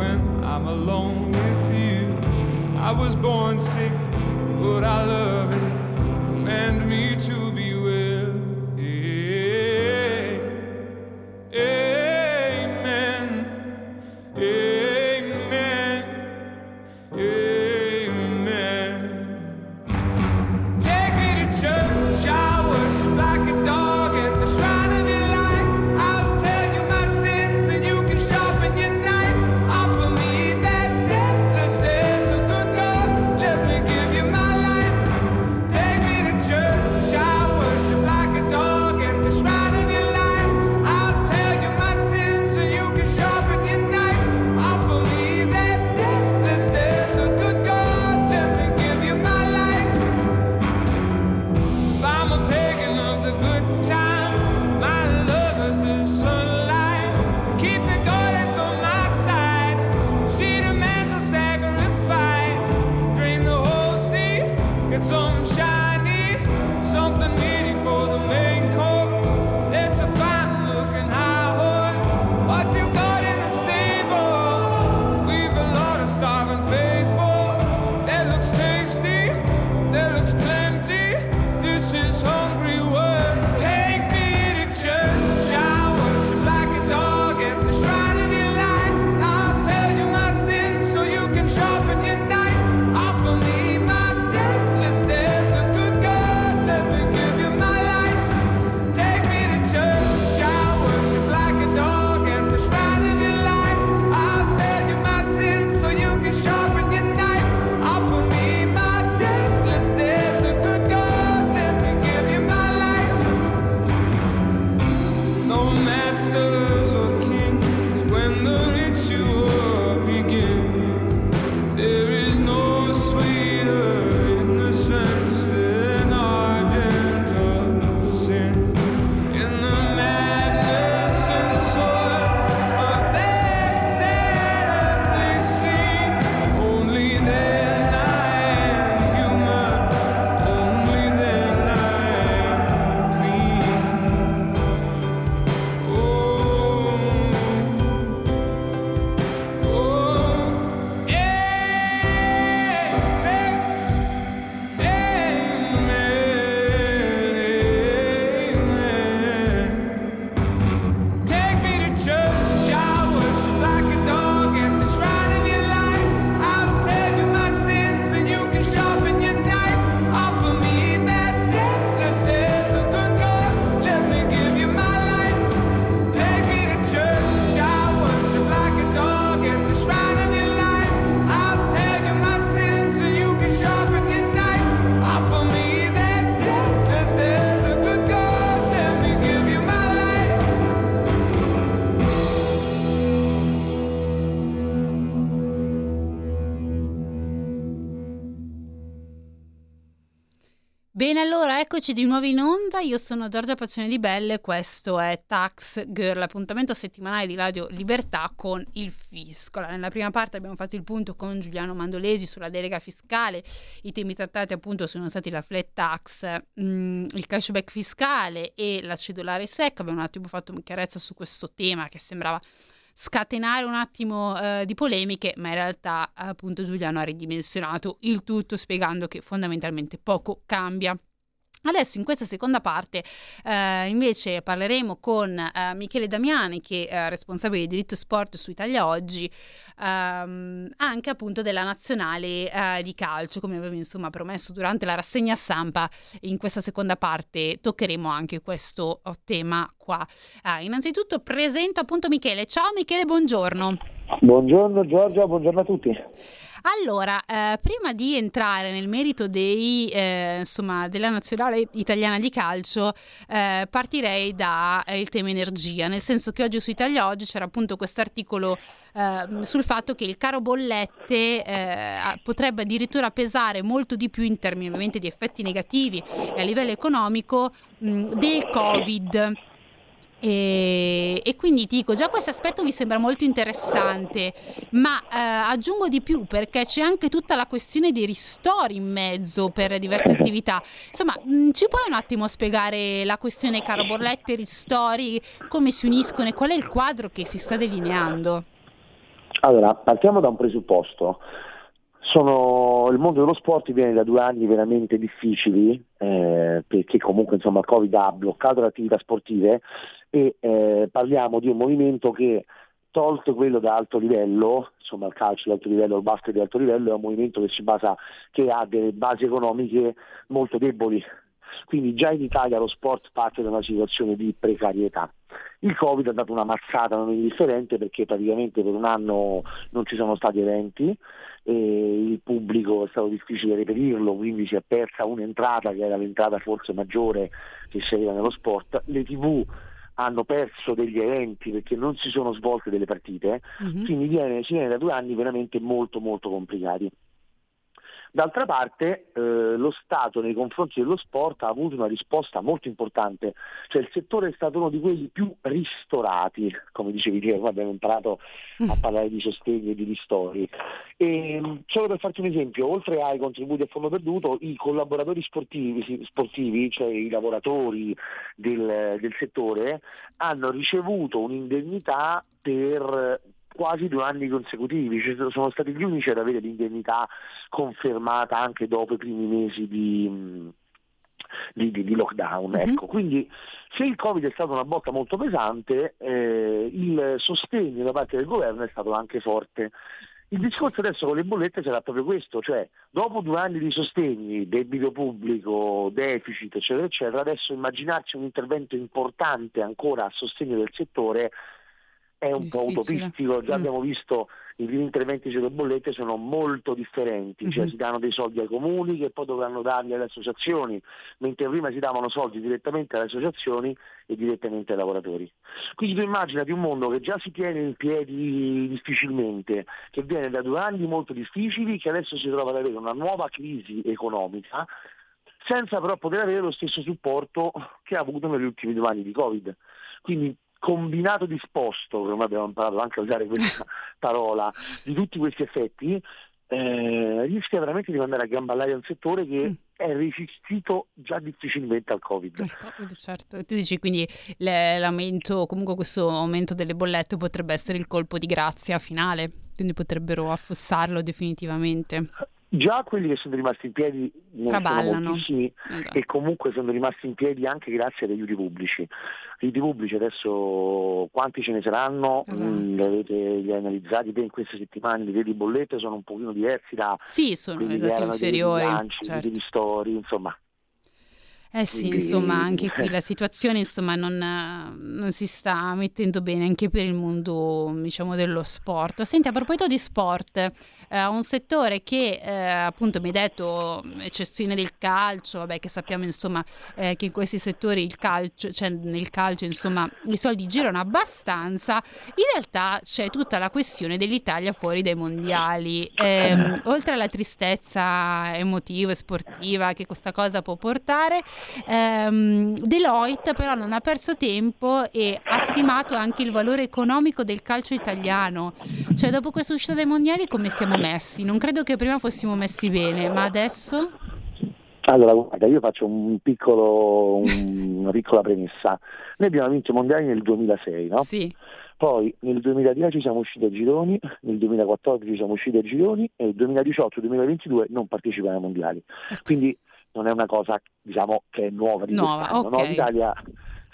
when I'm alone with you. I was born sick, but I love it. Command me to be Bene, allora eccoci di nuovo in onda. Io sono Giorgia Pacione di Belle, questo è Tax Girl, l'appuntamento settimanale di Radio Libertà con il fisco. Allora, nella prima parte abbiamo fatto il punto con Giuliano Mandolesi sulla delega fiscale. I temi trattati appunto sono stati la flat tax, mh, il cashback fiscale e la cedolare secca. Abbiamo un attimo fatto chiarezza su questo tema che sembrava scatenare un attimo eh, di polemiche, ma in realtà appunto Giuliano ha ridimensionato il tutto spiegando che fondamentalmente poco cambia. Adesso in questa seconda parte eh, invece parleremo con eh, Michele Damiani che è responsabile di diritto sport su Italia Oggi ehm, anche appunto della nazionale eh, di calcio come avevo insomma promesso durante la rassegna stampa. In questa seconda parte toccheremo anche questo oh, tema qua. Ah, innanzitutto presento appunto Michele. Ciao Michele buongiorno. Buongiorno Giorgia, buongiorno a tutti. Allora, eh, prima di entrare nel merito dei, eh, insomma, della nazionale italiana di calcio, eh, partirei dal tema energia, nel senso che oggi su Italia Oggi c'era appunto questo articolo sul fatto che il caro bollette eh, potrebbe addirittura pesare molto di più in termini ovviamente di effetti negativi a livello economico mh, del Covid. E, e, quindi dico, già questo aspetto mi sembra molto interessante, ma eh, aggiungo di più perché c'è anche tutta la questione dei ristori in mezzo per diverse attività. Insomma, mh, ci puoi un attimo spiegare la questione caro bollette, ristori, come si uniscono e qual è il quadro che si sta delineando? Allora, partiamo da un presupposto. Sono, il mondo dello sport viene da due anni veramente difficili eh, perché comunque insomma, il Covid ha bloccato le attività sportive e eh, parliamo di un movimento che tolto quello da alto livello, insomma il calcio di alto livello, il basket di alto livello, è un movimento che basa, che ha delle basi economiche molto deboli. Quindi già in Italia lo sport parte da una situazione di precarietà. Il Covid ha dato una mazzata non indifferente perché praticamente per un anno non ci sono stati eventi, il pubblico è stato difficile reperirlo, quindi si è persa un'entrata che era l'entrata forse maggiore che si aveva nello sport. Le tv hanno perso degli eventi perché non si sono svolte delle partite, mm-hmm. quindi viene, si viene da due anni veramente molto molto complicati. D'altra parte eh, lo Stato nei confronti dello sport ha avuto una risposta molto importante, cioè il settore è stato uno di quelli più ristorati, come dicevi te, abbiamo imparato a parlare di sostegno e di ristori. E, solo per farti un esempio, oltre ai contributi a fondo perduto, i collaboratori sportivi, sportivi cioè i lavoratori del, del settore, hanno ricevuto un'indennità per quasi due anni consecutivi, cioè, sono stati gli unici ad avere l'indennità confermata anche dopo i primi mesi di, di, di, di lockdown. Mm-hmm. Ecco. Quindi se il Covid è stata una botta molto pesante, eh, il sostegno da parte del governo è stato anche forte. Il discorso adesso con le bollette sarà proprio questo, cioè dopo due anni di sostegni, debito pubblico, deficit, eccetera, eccetera, adesso immaginarci un intervento importante ancora a sostegno del settore è un po' utopistico, già Mm. abbiamo visto i primi interventi sulle bollette sono molto differenti, cioè Mhm. si danno dei soldi ai comuni che poi dovranno darli alle associazioni, mentre prima si davano soldi direttamente alle associazioni e direttamente ai lavoratori. Quindi tu immaginati un mondo che già si tiene in piedi difficilmente, che viene da due anni molto difficili, che adesso si trova ad avere una nuova crisi economica, senza però poter avere lo stesso supporto che ha avuto negli ultimi due anni di Covid. Quindi combinato disposto, come abbiamo imparato anche a usare questa parola, di tutti questi effetti, eh, rischia veramente di mandare a gamba all'aria un settore che Mm. è resistito già difficilmente al Covid. Il Covid, certo. E tu dici quindi l'aumento, comunque questo aumento delle bollette potrebbe essere il colpo di grazia finale, quindi potrebbero affossarlo definitivamente. Già quelli che sono rimasti in piedi ne sono Traballano. moltissimi Esatto. e comunque sono rimasti in piedi anche grazie ad aiuti pubblici. Aiuti pubblici adesso quanti ce ne saranno? Esatto. Mm, li avete li analizzati in queste settimane, i livelli di bollette sono un pochino diversi da Sì, sono esatto inferiori. bilanci, certo. dei ristori, insomma. Eh sì, Quindi- insomma, anche qui la situazione insomma, non, eh, non si sta mettendo bene anche per il mondo, diciamo, dello sport. Senti, a proposito di sport, eh, un settore che eh, appunto mi hai detto eccezione del calcio, vabbè, che sappiamo insomma eh, che in questi settori il calcio, cioè nel calcio insomma i soldi girano abbastanza, in realtà c'è tutta la questione dell'Italia fuori dai mondiali. Ehm, oltre alla tristezza emotiva e sportiva che questa cosa può portare, ehm, Deloitte però non ha perso tempo e ha stimato anche il valore economico del calcio italiano. Cioè, dopo questa uscita dai mondiali, come siamo messi? Non credo che prima fossimo messi bene, ma adesso? Allora, guarda, io faccio un piccolo, un- una piccola premessa. Noi abbiamo vinto i mondiali nel 2006, no? Sì. Poi nel 2010 siamo usciti ai gironi, nel 2014 siamo usciti ai gironi e nel 2018-2022 non partecipiamo ai mondiali. Quindi non è una cosa diciamo, che è nuova di Nuova, quest'anno. no? L'Italia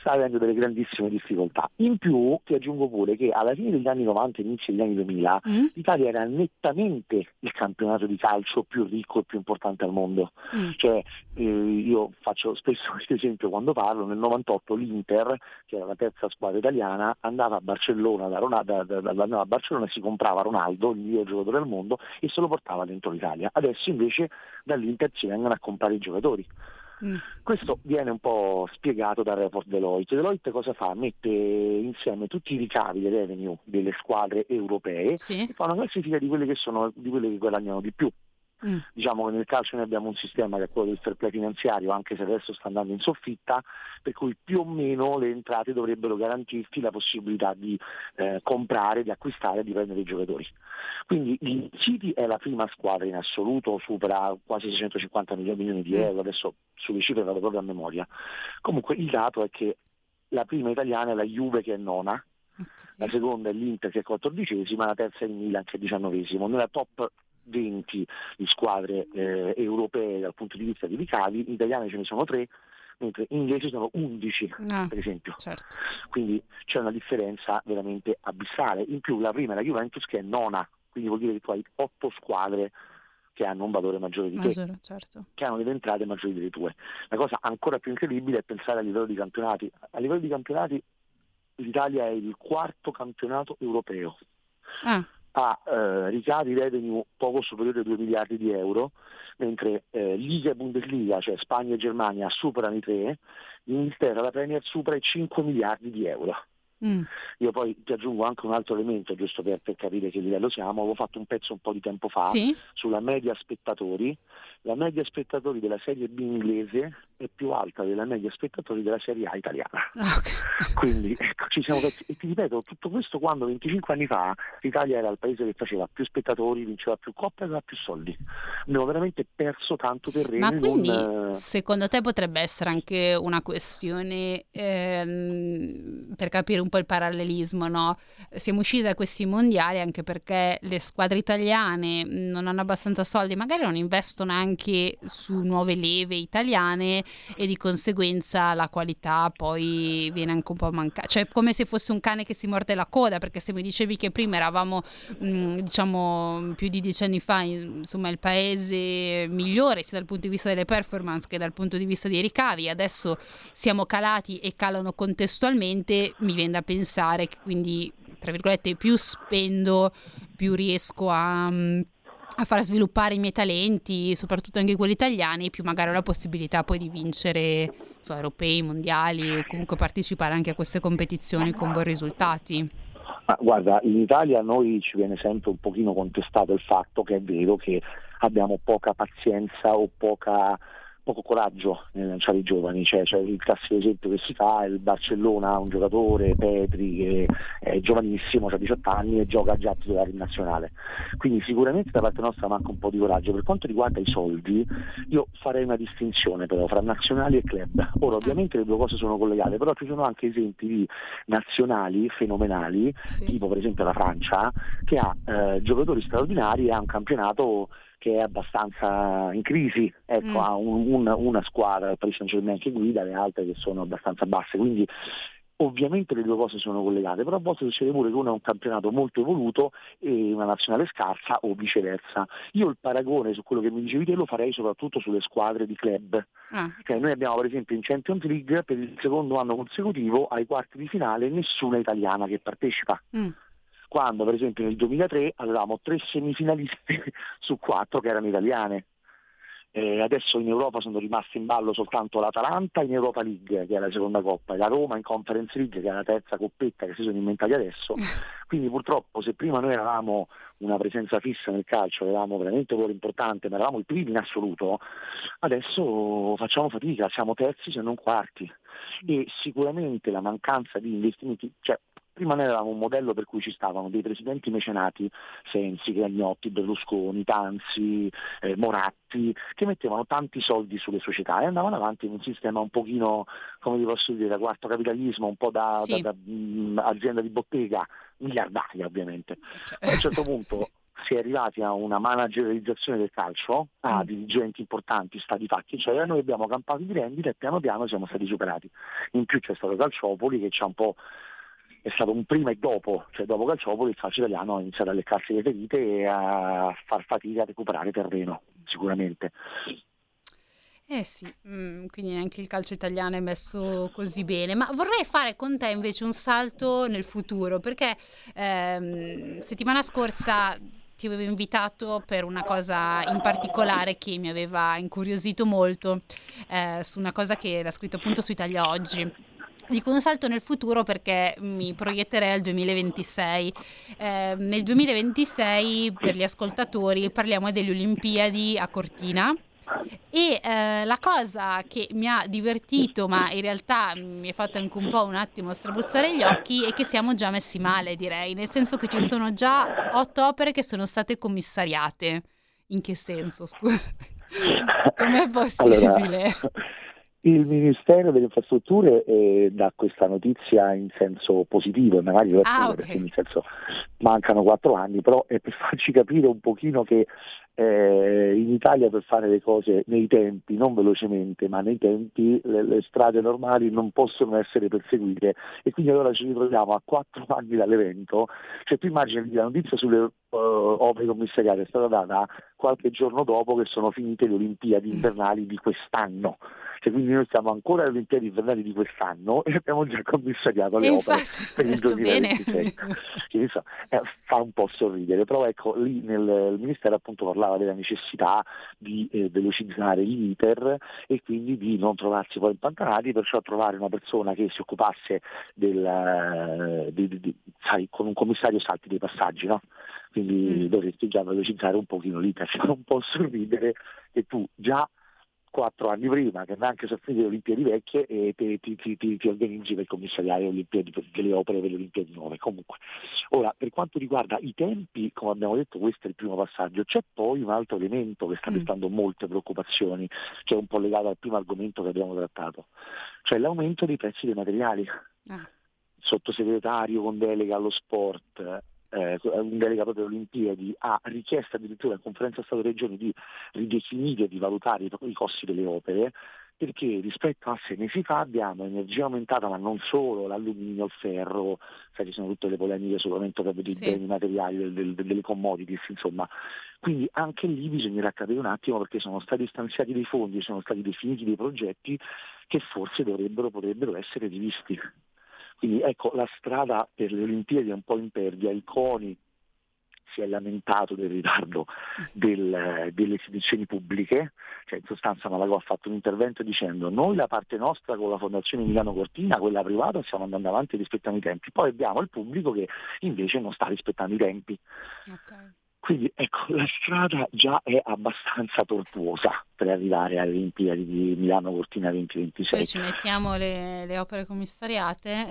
sta avendo delle grandissime difficoltà. In più ti aggiungo pure che alla fine degli anni 90 e inizio degli anni 2000 Mm? l'Italia era nettamente il campionato di calcio più ricco e più importante al mondo. Mm. Cioè, eh, io faccio spesso questo esempio quando parlo, nel 98 l'Inter, che era la terza squadra italiana, andava a Barcellona, da Rona- da- da- da- andava a Barcellona e si comprava Ronaldo, il miglior giocatore del mondo, e se lo portava dentro l'Italia. Adesso invece dall'Inter ci vengono a comprare i giocatori. Mm. Questo viene un po' spiegato dal report Deloitte. Deloitte cosa fa? Mette insieme tutti i ricavi dei revenue delle squadre europee Sì. e fa una classifica di quelle che sono di quelle che guadagnano di più. Mm. Diciamo che nel calcio noi abbiamo un sistema che è quello del fair play finanziario, anche se adesso sta andando in soffitta, per cui più o meno le entrate dovrebbero garantirti la possibilità di eh, comprare, di acquistare e di prendere i giocatori. Quindi il City è la prima squadra in assoluto, supera quasi 650 milioni di Mm. euro, adesso sulle cifre vado proprio a memoria. Comunque il dato è che la prima italiana è la Juve che è nona, la seconda è l'Inter che è quattordicesima, la terza è il Milan che è diciannovesimo. Nella top 20 di squadre eh, europee dal punto di vista di ricavi, italiane ce ne sono tre, mentre inglesi sono 11 Ah, per esempio. certo. Quindi c'è una differenza veramente abissale. In più la prima è la Juventus che è nona, quindi vuol dire che tu hai otto squadre che hanno un valore maggiore di te Maggiore, certo. che hanno delle entrate maggiori delle tue. La cosa ancora più incredibile è pensare a livello di campionati. A livello di campionati l'Italia è il quarto campionato europeo. Ah, Ha eh, ricavi revenue poco superiori ai 2 miliardi di euro, mentre eh, Liga e Bundesliga, cioè Spagna e Germania, superano i 3, l'Inghilterra, la Premier, supera i 5 miliardi di euro. Mm. Io poi ti aggiungo anche un altro elemento, giusto per, per capire che livello siamo. Avevo fatto un pezzo un po' di tempo fa Sì? sulla media spettatori. La media spettatori della Serie B inglese è più alta della media spettatori della Serie A italiana. Ah, ok. Quindi ecco, ci siamo persi. E ti ripeto, tutto questo quando 25 anni fa l'Italia era il paese che faceva più spettatori, vinceva più coppe e aveva più soldi. Abbiamo veramente perso tanto terreno. Ma in quindi un, eh, secondo te potrebbe essere anche una questione ehm, per capire un po' il parallelismo, no? Siamo usciti da questi mondiali anche perché le squadre italiane non hanno abbastanza soldi, magari non investono anche su nuove leve italiane e di conseguenza la qualità poi viene anche un po' a mancare. Cioè, come se fosse un cane che si morde la coda, perché se mi dicevi che prima eravamo, mh, diciamo, più di dieci anni fa, in- insomma, il paese migliore sia dal punto di vista delle performance che dal punto di vista dei ricavi, adesso siamo calati e calano contestualmente, mi viene da pensare quindi tra virgolette, più spendo, più riesco a mm, a far sviluppare i miei talenti, soprattutto anche quelli italiani, più magari ho la possibilità poi di vincere so, europei, mondiali o comunque partecipare anche a queste competizioni con buoni risultati. Ma guarda, in Italia noi ci viene sempre un pochino contestato il fatto che è vero che abbiamo poca pazienza o poca poco coraggio nel lanciare i giovani, cioè, cioè, il classico esempio che si fa è il Barcellona ha un giocatore, Petri, che è giovanissimo, ha 18 anni e gioca già a titolare in nazionale. Quindi sicuramente da parte nostra manca un po' di coraggio. Per quanto riguarda i soldi, io farei una distinzione però fra nazionali e club. Ora ovviamente le due cose sono collegate, però ci sono anche esempi di nazionali fenomenali, sì. tipo per esempio la Francia, che ha eh, giocatori straordinari e ha un campionato che è abbastanza in crisi, ecco, mm. ha un, un, una squadra, il Paris Saint Germain che guida, le altre che sono abbastanza basse, quindi ovviamente le due cose sono collegate, però a volte succede pure che uno è un campionato molto evoluto e una nazionale scarsa o viceversa. Io il paragone su quello che mi dicevi te lo farei soprattutto sulle squadre di club. Ah. Cioè, noi abbiamo per esempio in Champions League per il secondo anno consecutivo ai quarti di finale nessuna italiana che partecipa. Mm quando per esempio nel 2003 avevamo tre semifinalisti su quattro che erano italiane. Eh, adesso in Europa sono rimasti in ballo soltanto l'Atalanta in Europa League, che è la seconda coppa, e la Roma in Conference League, che è la terza coppetta che si sono inventati adesso. Quindi purtroppo se prima noi eravamo una presenza fissa nel calcio, eravamo veramente un ruolo importante, ma eravamo i primi in assoluto, adesso facciamo fatica, siamo terzi se non quarti. E sicuramente la mancanza di investimenti, cioè Prima noi avevamo un modello per cui ci stavano dei presidenti mecenati, Sensi, Gragnotti, Berlusconi, Tanzi, eh, Moratti, che mettevano tanti soldi sulle società e andavano avanti in un sistema un pochino, come vi posso dire, da quarto capitalismo, un po' da, sì. da, da mh, mm, azienda di bottega, miliardaria ovviamente. Cioè. A un certo punto si è arrivati a una managerializzazione del calcio, a mm. dirigenti importanti, stati fatti, cioè noi abbiamo campato di rendita e piano piano siamo stati superati. In più c'è stato Calciopoli che ci ha un po' è stato un prima e dopo, cioè dopo Calciopoli il calcio italiano ha iniziato a leccarsi le ferite e a far fatica a recuperare terreno, sicuramente. Eh sì, mm, quindi anche il calcio italiano è messo così bene, ma vorrei fare con te invece un salto nel futuro, perché ehm, settimana scorsa ti avevo invitato per una cosa in particolare che mi aveva incuriosito molto, eh, su una cosa che era scritto appunto su Italia Oggi Dico un salto nel futuro perché mi proietterei al 2026. Eh, nel 2026, per gli ascoltatori, parliamo delle Olimpiadi a Cortina. E eh, la cosa che mi ha divertito, ma in realtà mi ha fatto anche un po' un attimo strabuzzare gli occhi, è che siamo già messi male, direi, nel senso che ci sono già otto opere che sono state commissariate. In che senso? Scusa. Com'è possibile? Allora, il Ministero delle Infrastrutture eh, dà questa notizia in senso positivo, magari ah, okay. perché in senso mancano quattro anni, però è per farci capire un pochino che eh, in Italia per fare le cose nei tempi, non velocemente, ma nei tempi le, le, strade normali non possono essere perseguite. E quindi allora ci ritroviamo a quattro anni dall'evento, cioè tu immagini la notizia sulle uh, opere commissariate è stata data qualche giorno dopo che sono finite le Olimpiadi invernali di quest'anno cioè, quindi noi siamo ancora alle Olimpiadi invernali di quest'anno e abbiamo già commissariato le opere per il 2026. Quindi, so, eh, fa un po' sorridere, però ecco, lì nel, il Ministero appunto parlava della necessità di eh, velocizzare gli iter e quindi di non trovarsi poi impantanati, perciò trovare una persona che si occupasse del, eh, di, di, di, sai, con un commissario salti dei passaggi, no? quindi mm. dovresti già velocizzare un pochino l'iter, fa un po' sorridere che tu già quattro anni prima, che neanche sono finite le Olimpiadi vecchie, e ti, ti, ti, ti organizzi per commissariare le Olimpiadi, delle opere per le Olimpiadi nuove. Comunque, ora, per quanto riguarda i tempi, come abbiamo detto, questo è il primo passaggio. C'è poi un altro elemento che sta destando mm. molte preoccupazioni, che è un po' legato al primo argomento che abbiamo trattato, cioè l'aumento dei prezzi dei materiali. Ah. Sottosegretario con delega allo sport, eh, un delega proprio alle Olimpiadi ha richiesto addirittura in conferenza Stato-Regioni di ridefinire di valutare i, i costi delle opere perché rispetto a sei mesi fa abbiamo energia aumentata, ma non solo, l'alluminio, il ferro, sai, ci sono tutte le polemiche sull'aumento dei sì. beni materiali, del, del, delle commodities, insomma. Quindi anche lì bisognerà capire un attimo perché sono stati stanziati dei fondi, sono stati definiti dei progetti che forse dovrebbero, potrebbero essere rivisti. Quindi ecco, la strada per le Olimpiadi è un po' impervia, il CONI si è lamentato del ritardo del, delle esibizioni pubbliche, cioè in sostanza Malagò ha fatto un intervento dicendo noi la parte nostra con la Fondazione Milano Cortina, quella privata, stiamo andando avanti rispettando i tempi, poi abbiamo il pubblico che invece non sta rispettando i tempi. Okay. Quindi ecco, la strada già è abbastanza tortuosa per arrivare alle Olimpiadi di Milano Cortina 2026. Poi ci mettiamo le, le opere commissariate.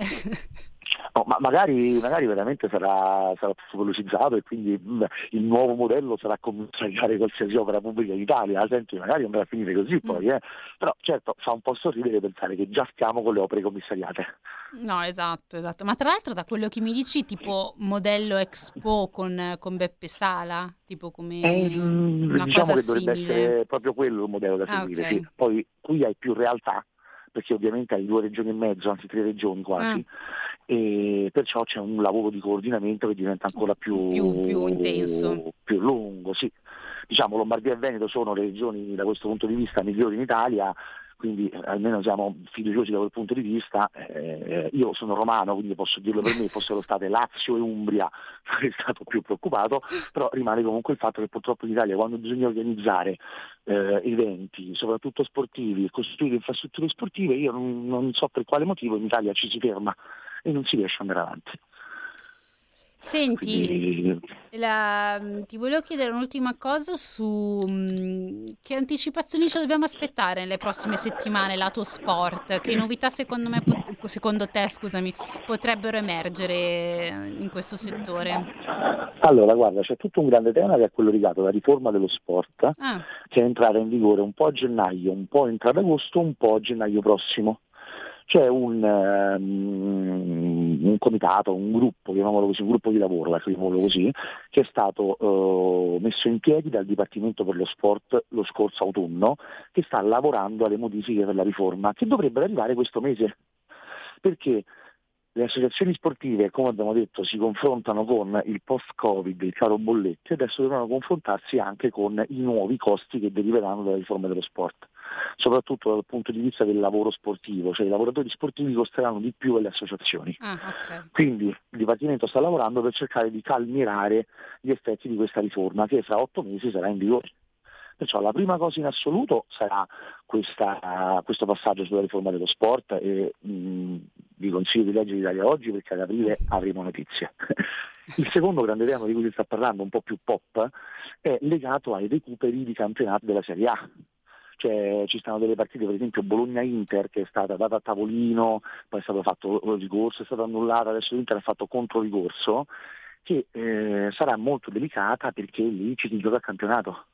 No, ma magari, magari, veramente sarà, sarà tutto velocizzato e quindi mh, il nuovo modello sarà commissariare qualsiasi opera pubblica in Italia, altrimenti magari andrà a finire così poi, eh. però certo fa un po' sorridere pensare che già stiamo con le opere commissariate. No, esatto, esatto. Ma tra l'altro da quello che mi dici, tipo modello Expo con, con Beppe Sala, tipo come eh, una diciamo cosa che dovrebbe essere proprio quello il modello da ah, seguire, okay. sì. Poi qui hai più realtà, perché ovviamente hai due regioni e mezzo, anzi tre regioni quasi. Ah e perciò c'è un lavoro di coordinamento che diventa ancora più, più, più intenso, più lungo. Sì. Diciamo, Lombardia e Veneto sono le regioni da questo punto di vista migliori in Italia, quindi eh, almeno siamo fiduciosi da quel punto di vista. Eh, io sono romano, quindi posso dirlo per me, fossero state Lazio e Umbria sarei stato più preoccupato, però rimane comunque il fatto che purtroppo in Italia quando bisogna organizzare eh, eventi, soprattutto sportivi, e costruire infrastrutture sportive, io non, non so per quale motivo in Italia ci si ferma e non si riesce ad andare avanti. Senti, Quindi... la, ti volevo chiedere un'ultima cosa su mh, che anticipazioni ci dobbiamo aspettare nelle prossime settimane lato sport, che novità secondo, me, secondo te scusami, potrebbero emergere in questo settore? Allora, guarda, c'è tutto un grande tema che è quello legato alla riforma dello sport, ah. che è entrata in vigore un po' a gennaio, un po' entrata ad agosto, un po' a gennaio prossimo c'è un, um, un, comitato, un gruppo, chiamiamolo così, un gruppo di lavoro, chiamiamolo così, che è stato uh, messo in piedi dal Dipartimento per lo Sport lo scorso autunno, che sta lavorando alle modifiche per la riforma, che dovrebbero arrivare questo mese. Perché le associazioni sportive, come abbiamo detto, si confrontano con il post-Covid, il caro bolletti, e adesso devono confrontarsi anche con i nuovi costi che deriveranno dalla riforma dello sport soprattutto dal punto di vista del lavoro sportivo, cioè i lavoratori sportivi costeranno di più alle associazioni. Ah, okay. Quindi il Dipartimento sta lavorando per cercare di calmierare gli effetti di questa riforma che fra otto mesi sarà in vigore. Perciò la prima cosa in assoluto sarà questa, questo passaggio sulla riforma dello sport e mh, vi consiglio di leggere l'Italia oggi perché ad aprile avremo notizie. Il secondo grande tema di cui si sta parlando, un po' più pop, è legato ai recuperi di campionato della Serie A cioè, ci stanno delle partite, per esempio Bologna-Inter che è stata data a tavolino, poi è stato fatto ricorso, è stata annullata, adesso l'Inter ha fatto contro ricorso, che eh, sarà molto delicata perché lì ci si gioca il campionato.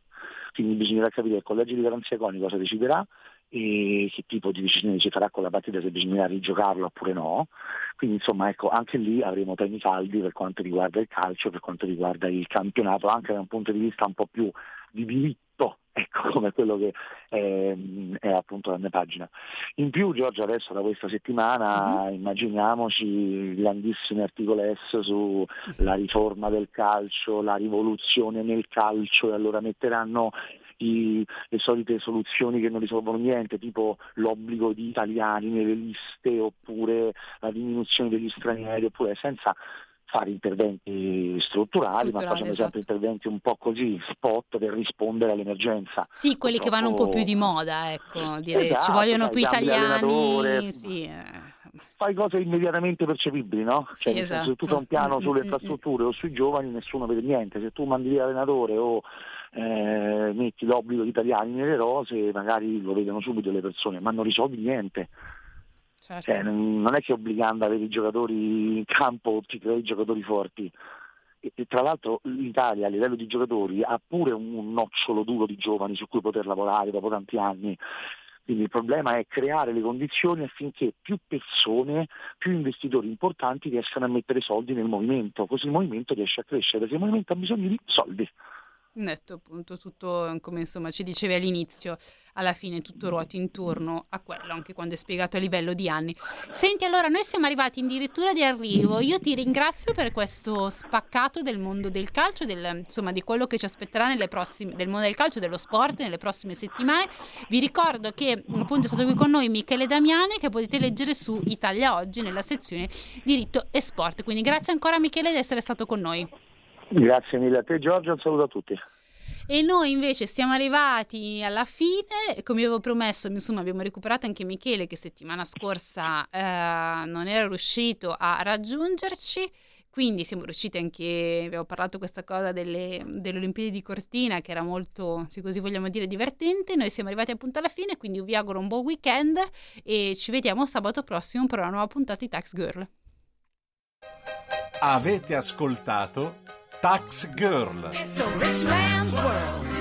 Quindi bisognerà capire il collegio di garanzia CONI cosa deciderà e che tipo di decisione si farà con la partita, se bisognerà rigiocarlo oppure no. Quindi insomma ecco, anche lì avremo temi caldi per quanto riguarda il calcio, per quanto riguarda il campionato, anche da un punto di vista un po' più di diritto ecco come quello che è, è, appunto la mia pagina. In più Giorgio adesso da questa settimana mm-hmm. immaginiamoci grandissimi articoli sulla riforma del calcio, la rivoluzione nel calcio e allora metteranno i, le solite soluzioni che non risolvono niente, tipo l'obbligo di italiani nelle liste oppure la diminuzione degli stranieri, oppure senza fare interventi strutturali, strutturali ma facendo esatto. sempre interventi un po' così spot per rispondere all'emergenza. Sì, quelli Purtroppo... che vanno un po' più di moda, ecco, dire esatto, ci vogliono più italiani. Sì, eh. Fai cose immediatamente percepibili, no? Cioè, sì, esatto. se tu fai un piano sulle infrastrutture o sui giovani nessuno vede niente, se tu mandi via l'allenatore o eh, metti l'obbligo di italiani nelle rose magari lo vedono subito le persone, ma non risolvi niente. Certo. Cioè, non è che obbligando ad avere i giocatori in campo ti crei giocatori forti. E, e, tra l'altro l'Italia a livello di giocatori ha pure un, un nocciolo duro di giovani su cui poter lavorare dopo tanti anni. Quindi il problema è creare le condizioni affinché più persone, più investitori importanti riescano a mettere soldi nel movimento, così il movimento riesce a crescere, perché il movimento ha bisogno di soldi. Netto appunto tutto come insomma ci dicevi all'inizio, alla fine tutto ruota intorno a quello, anche quando è spiegato a livello di anni. Senti, allora noi siamo arrivati addirittura di arrivo. Io ti ringrazio per questo spaccato del mondo del calcio, del, insomma di quello che ci aspetterà nelle prossime, del mondo del calcio, dello sport nelle prossime settimane. Vi ricordo che appunto è stato qui con noi Michele Damiani che potete leggere su Italia Oggi nella sezione diritto e sport. Quindi grazie ancora Michele di essere stato con noi. Grazie mille a te Giorgio, un saluto a tutti. E noi invece siamo arrivati alla fine, come avevo promesso, insomma abbiamo recuperato anche Michele che settimana scorsa eh, non era riuscito a raggiungerci, quindi siamo riusciti anche, abbiamo parlato questa cosa delle, delle Olimpiadi di Cortina che era molto, se così vogliamo dire, divertente, noi siamo arrivati appunto alla fine, quindi vi auguro un buon weekend e ci vediamo sabato prossimo per una nuova puntata di Tax Girl. Avete ascoltato Tax Girl. It's a rich man's world.